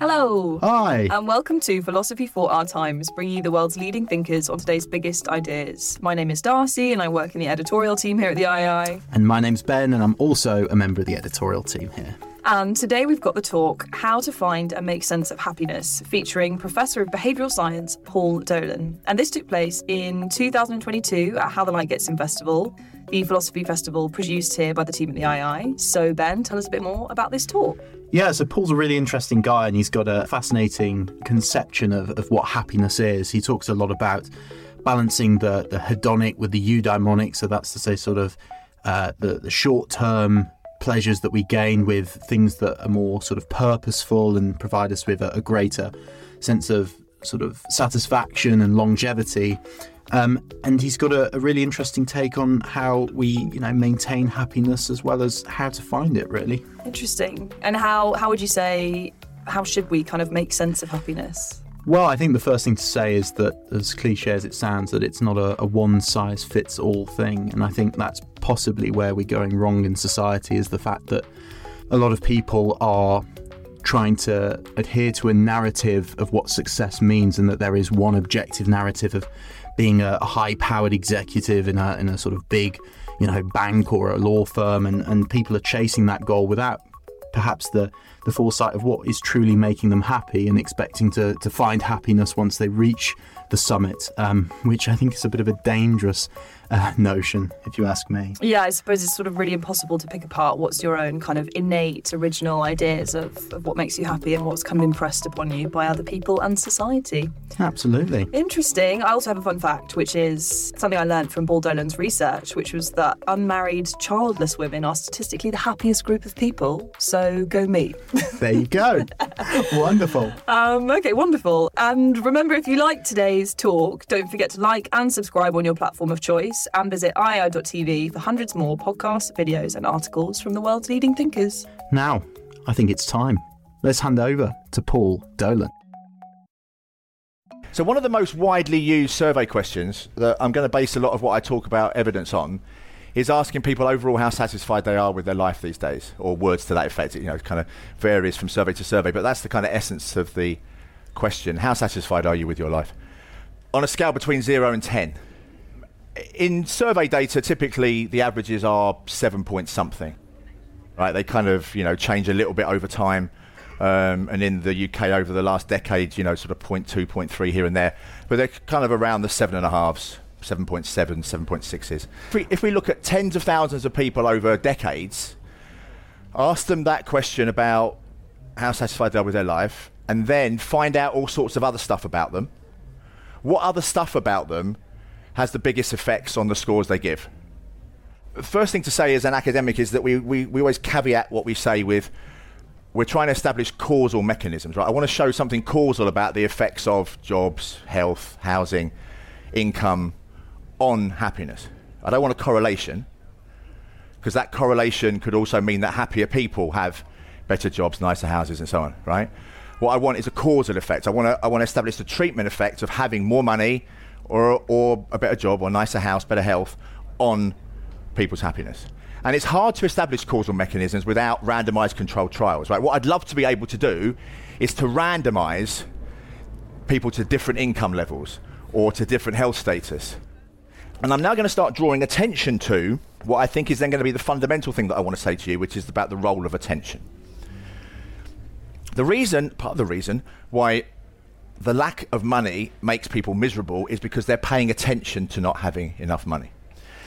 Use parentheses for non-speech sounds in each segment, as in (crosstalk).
Hello. Hi. And welcome to Philosophy for Our Times, bringing you the world's leading thinkers on today's biggest ideas. My name is Darcy, and I work in the editorial team here at the IAI. And my name's Ben, and I'm also a member of the editorial team here. And today we've got the talk How to Find and Make Sense of Happiness, featuring Professor of Behavioural Science Paul Dolan. And this took place in 2022 at How the Light Gets In Festival, the philosophy festival produced here by the team at the IAI. So, Ben, tell us a bit more about this talk. Yeah, so Paul's a really interesting guy and he's got a fascinating conception of, of what happiness is. He talks a lot about balancing the, the hedonic with the eudaimonic, so that's to say, sort of uh, the, the short term pleasures that we gain with things that are more sort of purposeful and provide us with a, a greater sense of sort of satisfaction and longevity. Um, and he's got a, a, really interesting take on how we, you know, maintain happiness as well as how to find it. Really interesting. And how how would you say how should we kind of make sense of happiness? Well, I think the first thing to say is that, as cliche as it sounds, that it's not a, a one size fits all thing, and I think that's possibly where we're going wrong in society. Is the fact that a lot of people are trying to adhere to a narrative of what success means, and that there is one objective narrative of being a, high powered executive in a, in a sort of big, you know, bank or a law firm, and, and people are chasing that goal without perhaps the, the foresight of what is truly making them happy and expecting to, to find happiness once they reach the summit, um, which I think is a bit of a dangerous uh, (laughs) notion, if you ask me. Yeah, I suppose it's sort of really impossible to pick apart what's your own kind of innate, original ideas of, of what makes you happy and what's kind of impressed upon you by other people and society. Absolutely. Interesting. I also have a fun fact, which is something I learned from Paul Dolan's research, which was that unmarried, childless women are statistically the happiest group of people. So go me. (laughs) There you go. wonderful. Um, okay, wonderful. And remember, if you like today's talk, don't forget to like and subscribe on your platform of choice and visit iai.tv for hundreds more podcasts, videos, and articles from the world's leading thinkers. Now, I think it's time. Let's hand over to Paul Dolan. So, one of the most widely used survey questions that I'm going to base a lot of what I talk about evidence on is asking people overall how satisfied they are with their life these days, or words to that effect. You know, it kind of varies from survey to survey, but that's the kind of essence of the question. How satisfied are you with your life? On a scale between zero and 10, in survey data, typically the averages are seven point something. Right, they kind of you know change a little bit over time, um, and in the UK over the last decade, you know, sort of 0.2, 0.3 here and there, but they're kind of around the seven and a halves. 7.7, 7.6s. If we, if we look at tens of thousands of people over decades, ask them that question about how satisfied they are with their life, and then find out all sorts of other stuff about them. What other stuff about them has the biggest effects on the scores they give. The first thing to say as an academic is that we, we, we always caveat what we say with we're trying to establish causal mechanisms, right? I want to show something causal about the effects of jobs, health, housing, income on happiness. I don't want a correlation because that correlation could also mean that happier people have better jobs, nicer houses, and so on, right? What I want is a causal effect. I want to, I want to establish the treatment effect of having more money, or, or a better job or a nicer house, better health on people's happiness. And it's hard to establish causal mechanisms without randomized controlled trials, right? What I'd love to be able to do is to randomize people to different income levels or to different health status. And I'm now going to start drawing attention to what I think is then going to be the fundamental thing that I want to say to you, which is about the role of attention. The reason, part of the reason why the lack of money makes people miserable is because they're paying attention to not having enough money.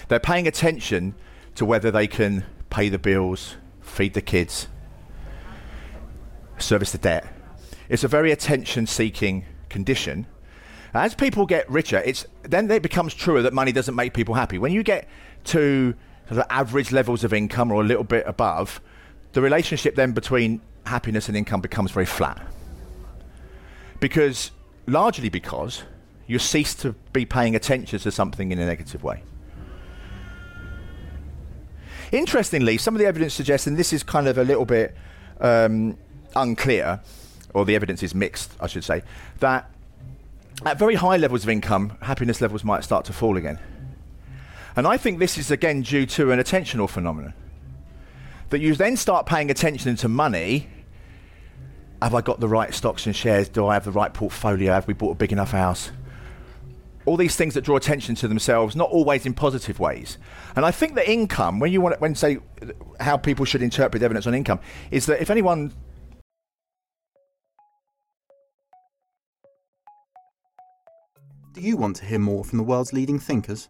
They're paying attention to whether they can pay the bills, feed the kids, service the debt. It's a very attention seeking condition. As people get richer, it's then it becomes truer that money doesn't make people happy. When you get to sort of average levels of income or a little bit above, the relationship then between happiness and income becomes very flat. Because largely because you cease to be paying attention to something in a negative way. Interestingly, some of the evidence suggests, and this is kind of a little bit um, unclear, or the evidence is mixed, I should say, that at very high levels of income, happiness levels might start to fall again. And I think this is again due to an attentional phenomenon. That you then start paying attention to money. Have I got the right stocks and shares? Do I have the right portfolio? Have we bought a big enough house? All these things that draw attention to themselves, not always in positive ways. And I think that income, when you want, when say how people should interpret evidence on income, is that if anyone Do you want to hear more from the world's leading thinkers?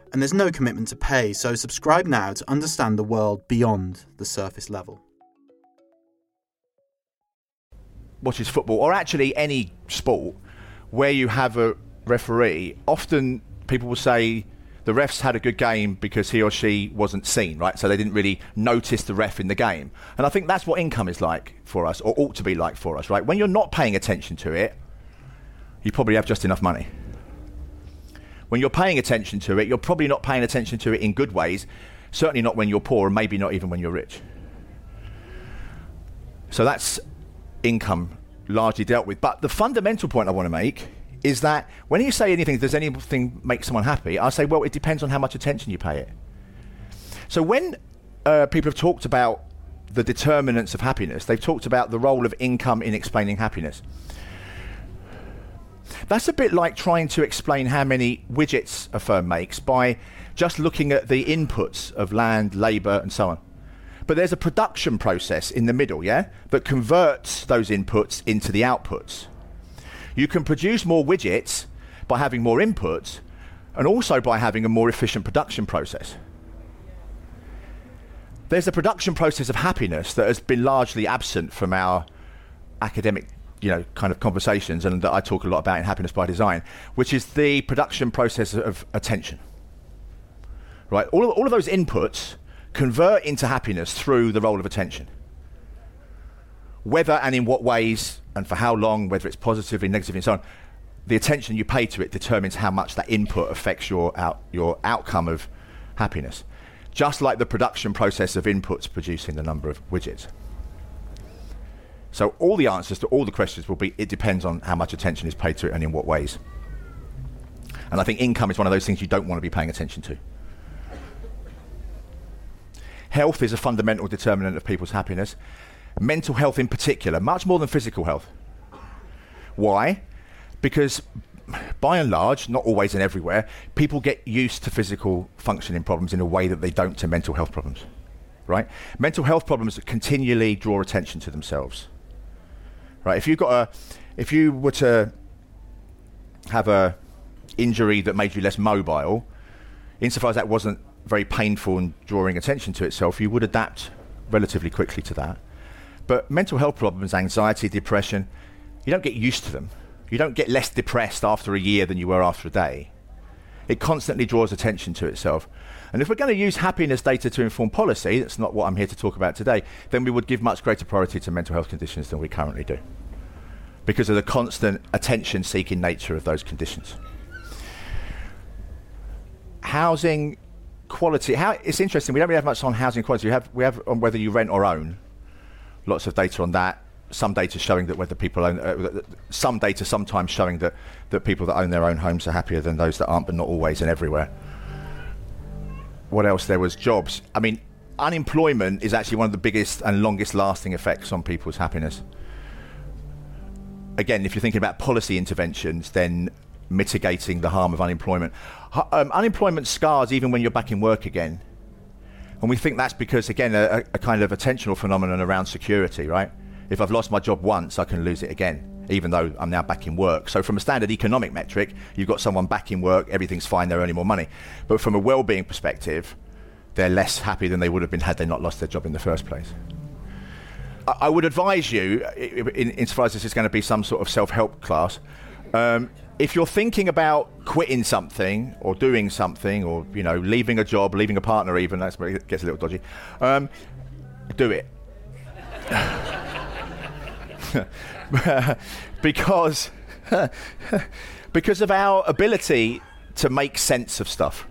and there's no commitment to pay, so subscribe now to understand the world beyond the surface level. watches football, or actually any sport, where you have a referee, often people will say the refs had a good game because he or she wasn't seen, right? So they didn't really notice the ref in the game. And I think that's what income is like for us, or ought to be like for us, right? When you're not paying attention to it, you probably have just enough money. When you're paying attention to it, you're probably not paying attention to it in good ways, certainly not when you're poor, and maybe not even when you're rich. So that's income largely dealt with. But the fundamental point I want to make is that when you say anything, does anything make someone happy? I say, well, it depends on how much attention you pay it. So when uh, people have talked about the determinants of happiness, they've talked about the role of income in explaining happiness. That's a bit like trying to explain how many widgets a firm makes by just looking at the inputs of land, labour, and so on. But there's a production process in the middle, yeah, that converts those inputs into the outputs. You can produce more widgets by having more inputs and also by having a more efficient production process. There's a production process of happiness that has been largely absent from our academic you know kind of conversations and that I talk a lot about in happiness by design which is the production process of attention. Right? All of, all of those inputs convert into happiness through the role of attention. Whether and in what ways and for how long whether it's positively negatively and so on the attention you pay to it determines how much that input affects your out, your outcome of happiness. Just like the production process of inputs producing the number of widgets so all the answers to all the questions will be it depends on how much attention is paid to it and in what ways. And I think income is one of those things you don't want to be paying attention to. Health is a fundamental determinant of people's happiness. Mental health in particular, much more than physical health. Why? Because by and large, not always and everywhere, people get used to physical functioning problems in a way that they don't to mental health problems. Right? Mental health problems continually draw attention to themselves right? If you got a, if you were to have a injury that made you less mobile, insofar as that wasn't very painful and drawing attention to itself, you would adapt relatively quickly to that. But mental health problems, anxiety, depression, you don't get used to them. You don't get less depressed after a year than you were after a day. It constantly draws attention to itself. And if we're going to use happiness data to inform policy, that's not what I'm here to talk about today, then we would give much greater priority to mental health conditions than we currently do because of the constant attention seeking nature of those conditions. Housing quality, how, it's interesting, we don't really have much on housing quality. We have, we have on whether you rent or own, lots of data on that. some data showing that whether people own uh, some data sometimes showing that that people that own their own homes are happier than those that aren't, but not always and everywhere. What else? There was jobs. I mean, unemployment is actually one of the biggest and longest lasting effects on people's happiness. Again, if you're thinking about policy interventions, then mitigating the harm of unemployment. Um, unemployment scars even when you're back in work again. And we think that's because, again, a, a kind of attentional phenomenon around security, right? If I've lost my job once, I can lose it again, even though I'm now back in work. So, from a standard economic metric, you've got someone back in work, everything's fine, they're earning more money. But from a well being perspective, they're less happy than they would have been had they not lost their job in the first place. I, would advise you, in, insofar as this is going to be some sort of self help class, um, if you're thinking about quitting something or doing something or you know leaving a job, leaving a partner, even that's where it gets a little dodgy. Um, do it. (laughs) (laughs) (laughs) because (laughs) because of our ability to make sense of stuff.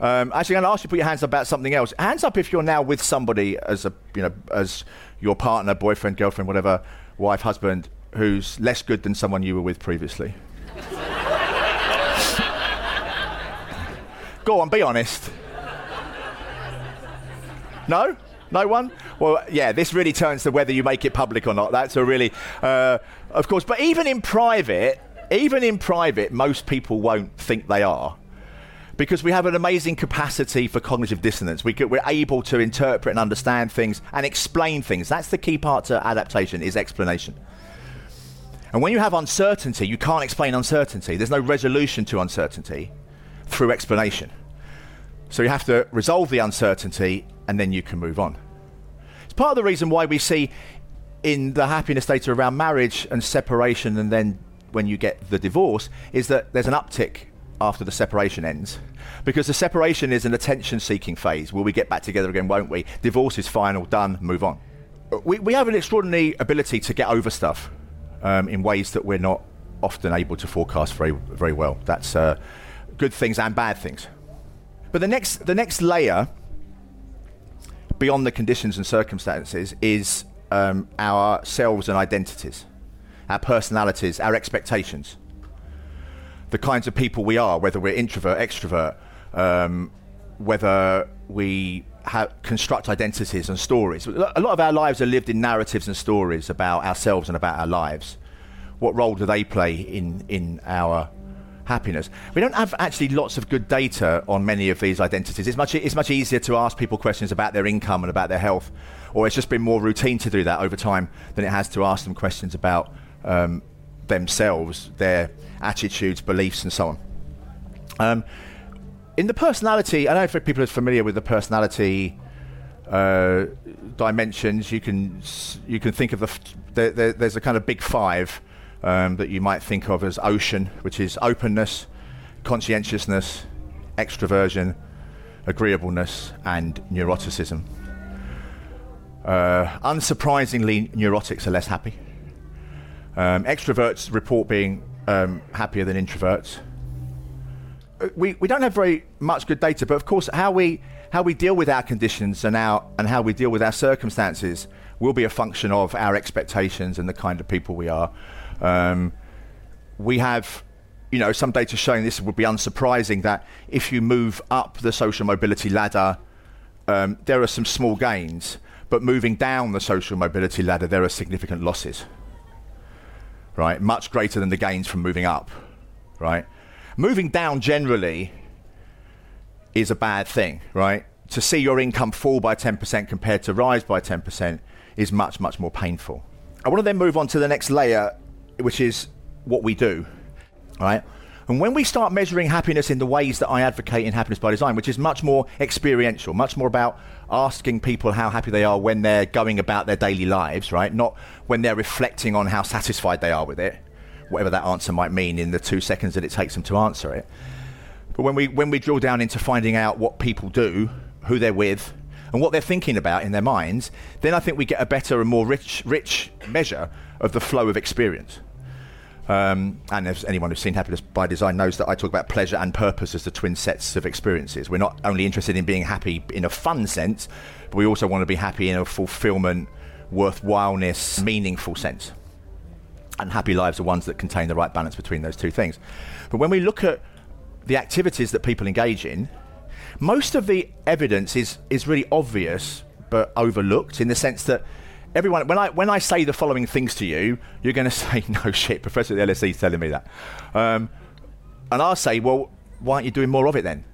Um, actually, I'm going to ask you to put your hands up about something else. Hands up if you're now with somebody as a you know as your partner, boyfriend, girlfriend, whatever, wife, husband, who's less good than someone you were with previously. (laughs) Go on, be honest. No? No one? Well, yeah, this really turns to whether you make it public or not. That's a really, uh, of course, but even in private, even in private, most people won't think they are. Because we have an amazing capacity for cognitive dissonance. We are able to interpret and understand things and explain things. That's the key part to adaptation is explanation. And when you have uncertainty, you can't explain uncertainty. There's no resolution to uncertainty through explanation. So you have to resolve the uncertainty and then you can move on. Part of the reason why we see in the happiness data around marriage and separation and then when you get the divorce is that there's an uptick after the separation ends. Because the separation is an attention seeking phase. Will we get back together again, won't we? Divorce is final, done, move on. We, we have an extraordinary ability to get over stuff um, in ways that we're not often able to forecast very, very well. That's uh, good things and bad things. But the next, the next layer beyond the conditions and circumstances is um, our selves and identities, our personalities, our expectations, the kinds of people we are, whether we're introvert, extrovert, um, whether we construct identities and stories. A lot of our lives are lived in narratives and stories about ourselves and about our lives. What role do they play in, in our happiness. We don't have actually lots of good data on many of these identities. It's much, it's much easier to ask people questions about their income and about their health, or it's just been more routine to do that over time than it has to ask them questions about um, themselves, their attitudes, beliefs, and so on. Um, in the personality, I know if people are familiar with the personality uh, dimensions, you can you can think of the, the, there's a kind of big five um, that you might think of as ocean, which is openness, conscientiousness, extroversion, agreeableness, and neuroticism. Uh, unsurprisingly, neurotics are less happy. Um, extroverts report being um, happier than introverts. Uh, we, we don't have very much good data, but of course, how we, how we deal with our conditions and, our, and how we deal with our circumstances will be a function of our expectations and the kind of people we are. Um, we have, you know, some data showing this would be unsurprising that if you move up the social mobility ladder, um, there are some small gains, but moving down the social mobility ladder, there are significant losses. Right, much greater than the gains from moving up. Right, moving down generally is a bad thing. Right, to see your income fall by 10% compared to rise by 10% is much, much more painful. I want to then move on to the next layer which is what we do, right? And when we start measuring happiness in the ways that I advocate in Happiness by Design, which is much more experiential, much more about asking people how happy they are when they're going about their daily lives, right? Not when they're reflecting on how satisfied they are with it, whatever that answer might mean in the two seconds that it takes them to answer it. But when we when we drill down into finding out what people do, who they're with, and what they're thinking about in their minds, then I think we get a better and more rich rich measure of the flow of experience. Um, and as anyone who's seen Happiness by Design knows that I talk about pleasure and purpose as the twin sets of experiences. We're not only interested in being happy in a fun sense, but we also want to be happy in a fulfillment worthwhileness, meaningful sense. And happy lives are ones that contain the right balance between those two things. But when we look at the activities that people engage in, most of the evidence is, is really obvious but overlooked in the sense that everyone, when I, when I say the following things to you, you're going (laughs) to say, no shit, Professor at the LSE is telling me that. Um, and I'll say, well, why aren't you doing more of it then?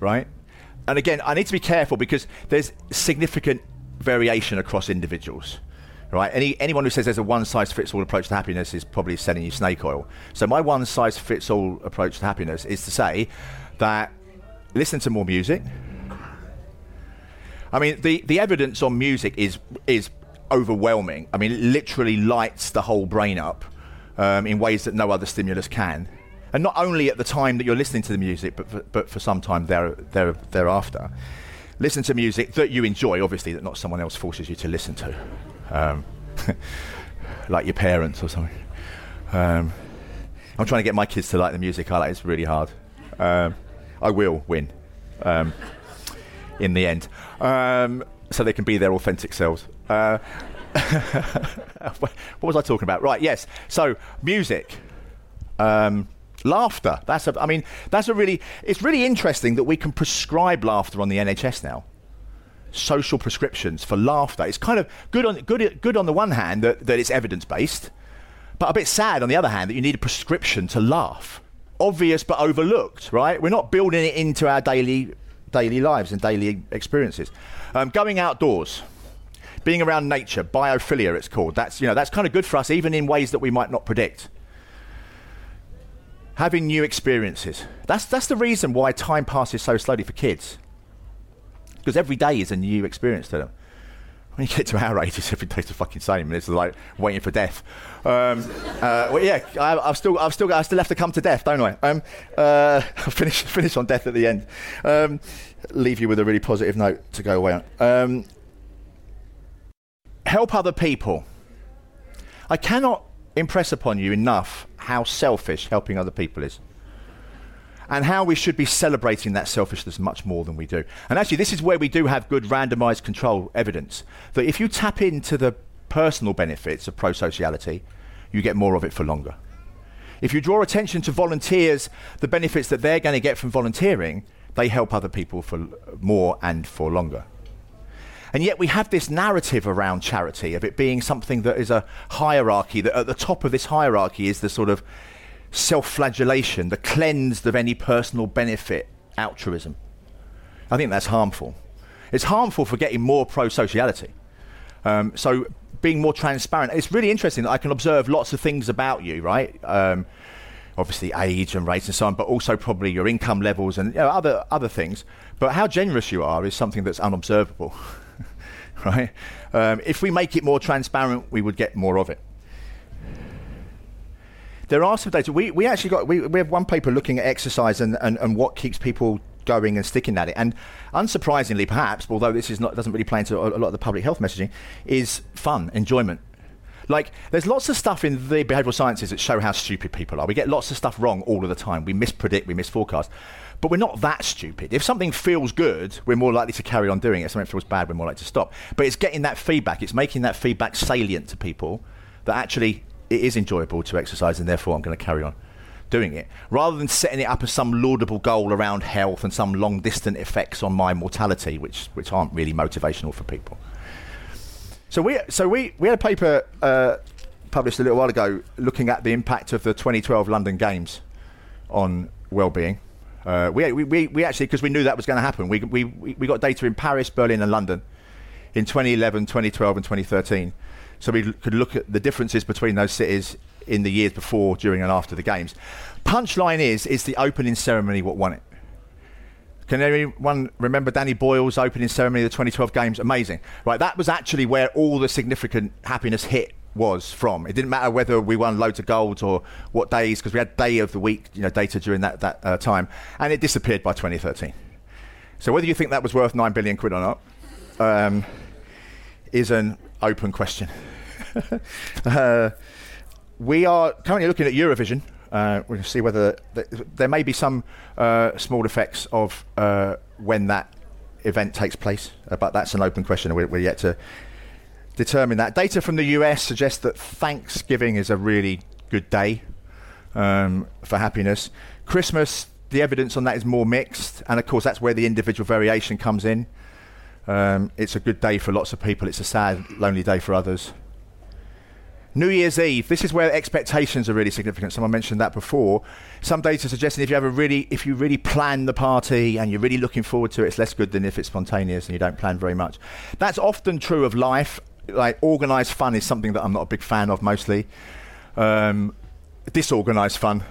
Right? And again, I need to be careful because there's significant variation across individuals. Right? Any, anyone who says there's a one size fits all approach to happiness is probably selling you snake oil. So, my one size fits all approach to happiness is to say that listen to more music. I mean, the, the evidence on music is, is overwhelming. I mean, it literally lights the whole brain up um, in ways that no other stimulus can. And not only at the time that you're listening to the music, but for, but for some time there, there, thereafter. Listen to music that you enjoy, obviously, that not someone else forces you to listen to, um, (laughs) like your parents or something. Um, I'm trying to get my kids to like the music I like. It's really hard. Um, I will win um, in the end, um, so they can be their authentic selves. Uh, (laughs) what was I talking about? Right, yes. So music, um, laughter. That's a. I mean, that's a really. It's really interesting that we can prescribe laughter on the NHS now. Social prescriptions for laughter. It's kind of good on good good on the one hand that, that it's evidence based, but a bit sad on the other hand that you need a prescription to laugh obvious but overlooked, right? We're not building it into our daily daily lives and daily experiences. Um, going outdoors, being around nature, biophilia, it's called. That's you know that's kind of good for us, even in ways that we might not predict. Having new experiences. That's that's the reason why time passes so slowly for kids. Because every day is a new experience to them when you get to our (laughs) ages, every day's the fucking same, it's like waiting for death. Um, uh, well, yeah, I, have still, I've still, I still have to come to death, don't I? Um, uh, (laughs) I'll finish, finish on death at the end. Um, leave you with a really positive note to go away on. Help other people. I cannot impress upon you enough how selfish helping other people is and how we should be celebrating that selfishness much more than we do. And actually, this is where we do have good randomized control evidence that if you tap into the personal benefits of pro sociality, you get more of it for longer. If you draw attention to volunteers, the benefits that they're going to get from volunteering, they help other people for more and for longer. And yet we have this narrative around charity of it being something that is a hierarchy, that at the top of this hierarchy is the sort of self flagellation, the cleansed of any personal benefit altruism. I think that's harmful. It's harmful for getting more pro sociality. Um, so, being more transparent. It's really interesting that I can observe lots of things about you, right? Um, obviously, age and race and so on, but also probably your income levels and you know, other, other things. But how generous you are is something that's unobservable, (laughs) (laughs) right? Um, if we make it more transparent, we would get more of it there are some data. We, we actually got we, we have one paper looking at exercise and, and, and what keeps people going and sticking at it. And unsurprisingly, perhaps, although this is not doesn't really play into a, lot of the public health messaging, is fun, enjoyment. Like, there's lots of stuff in the behavioural sciences that show how stupid people are. We get lots of stuff wrong all of the time. We mispredict, we misforecast. But we're not that stupid. If something feels good, we're more likely to carry on doing it. If something feels bad, we're more likely to stop. But it's getting that feedback, it's making that feedback salient to people that actually it is enjoyable to exercise and therefore I'm going to carry on doing it rather than setting it up as some laudable goal around health and some long distant effects on my mortality which which aren't really motivational for people so we so we we had a paper uh, published a little while ago looking at the impact of the 2012 London Games on well-being uh, we, we, we actually because we knew that was going to happen we, we, we got data in Paris Berlin and London in 2011 2012 and 2013 so we could look at the differences between those cities in the years before, during, and after the games. Punchline is, is the opening ceremony what won it. Can anyone remember Danny Boyle's opening ceremony of the 2012 games? Amazing. Right, that was actually where all the significant happiness hit was from. It didn't matter whether we won loads of golds or what days, because we had day of the week you know, data during that, that uh, time, and it disappeared by 2013. So whether you think that was worth 9 billion quid or not um, is an open question. (laughs) uh, we are currently looking at Eurovision. Uh, to see whether th- there may be some uh, small effects of uh, when that event takes place, uh, but that's an open question. We're, we're, yet to determine that. Data from the US suggests that Thanksgiving is a really good day um, for happiness. Christmas, the evidence on that is more mixed, and of course, that's where the individual variation comes in. Um, it's a good day for lots of people, it's a sad, lonely day for others. New Year's Eve, this is where expectations are really significant. Someone mentioned that before. Some data suggesting if you have a really, if you really plan the party and you're really looking forward to it, it's less good than if it's spontaneous and you don't plan very much. That's often true of life. Like organised fun is something that I'm not a big fan of mostly. Um, disorganised fun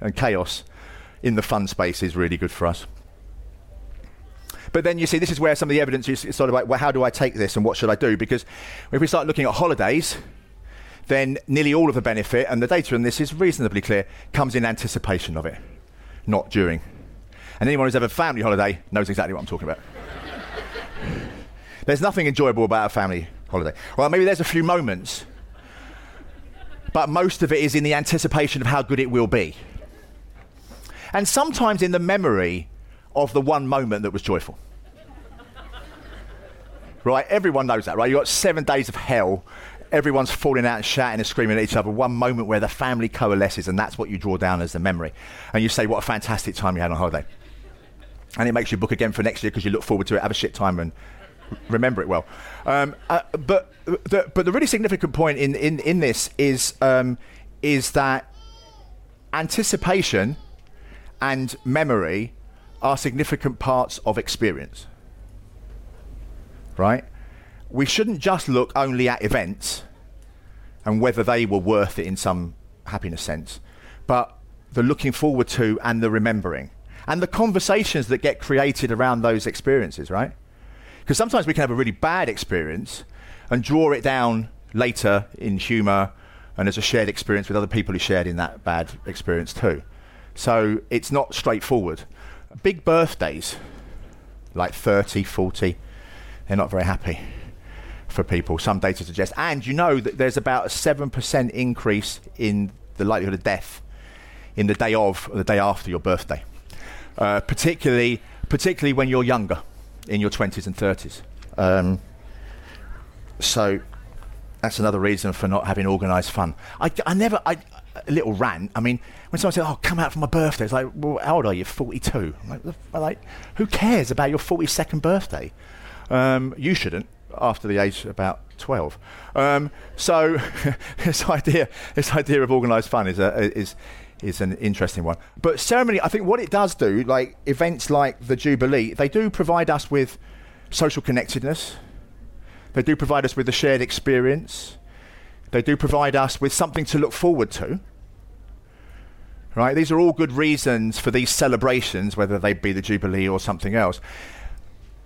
and chaos in the fun space is really good for us. But then you see, this is where some of the evidence is sort of like, well, how do I take this and what should I do? Because if we start looking at holidays, then nearly all of the benefit, and the data on this is reasonably clear, comes in anticipation of it, not during. And anyone who's ever family holiday knows exactly what I'm talking about. (laughs) there's nothing enjoyable about a family holiday. Well, maybe there's a few moments, but most of it is in the anticipation of how good it will be. And sometimes in the memory of the one moment that was joyful. right? Everyone knows that, right? You've got seven days of hell everyone's falling out and shouting and screaming at each other. One moment where the family coalesces, and that's what you draw down as the memory. And you say, What a fantastic time you had on holiday. And it makes you book again for next year because you look forward to it, have a shit time, and remember it well. Um, uh, but, the, but the really significant point in, in, in this is, um, is that anticipation and memory are significant parts of experience. Right? we shouldn't just look only at events and whether they were worth it in some happiness sense, but the looking forward to and the remembering and the conversations that get created around those experiences, right? Because sometimes we can have a really bad experience and draw it down later in humour and as a shared experience with other people who shared in that bad experience too. So it's not straightforward. Big birthdays, like 30, 40, they're not very happy for people, some data suggests. And you know that there's about a 7% increase in the likelihood of death in the day of or the day after your birthday, uh, particularly, particularly when you're younger, in your 20s and 30s. Um, so that's another reason for not having organised fun. I, I never, I, a little rant. I mean, when someone says, "Oh, come out for my birthday," it's like, "Well, how old are you? 42." I'm like, like, who cares about your 42nd birthday? Um, you shouldn't after the age about 12. Um, so (laughs) this idea, this idea of organised fun is, a, is, is an interesting one. But ceremony, I think what it does do, like events like the Jubilee, they do provide us with social connectedness. They do provide us with a shared experience. They do provide us with something to look forward to. Right? These are all good reasons for these celebrations, whether they be the Jubilee or something else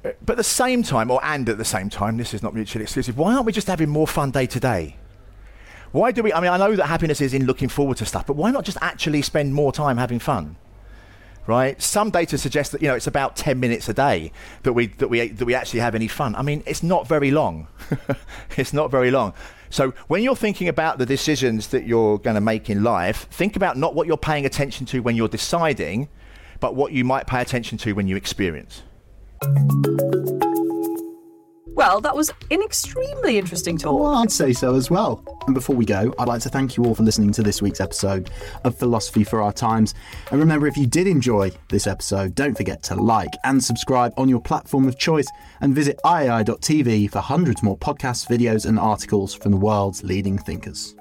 but at the same time, or and at the same time, this is not mutually exclusive. Why aren't we just having more fun day to day? Why do we? I mean, I know that happiness is in looking forward to stuff, but why not just actually spend more time having fun? Right? Some data suggests that you know it's about ten minutes a day that we that we that we actually have any fun. I mean, it's not very long. (laughs) it's not very long. So when you're thinking about the decisions that you're going to make in life, think about not what you're paying attention to when you're deciding, but what you might pay attention to when you experience. Well, that was an extremely interesting talk. Well, I'd say so as well. And before we go, I'd like to thank you all for listening to this week's episode of Philosophy for Our Times. And remember, if you did enjoy this episode, don't forget to like and subscribe on your platform of choice and visit iai.tv for hundreds more podcasts, videos, and articles from the world's leading thinkers.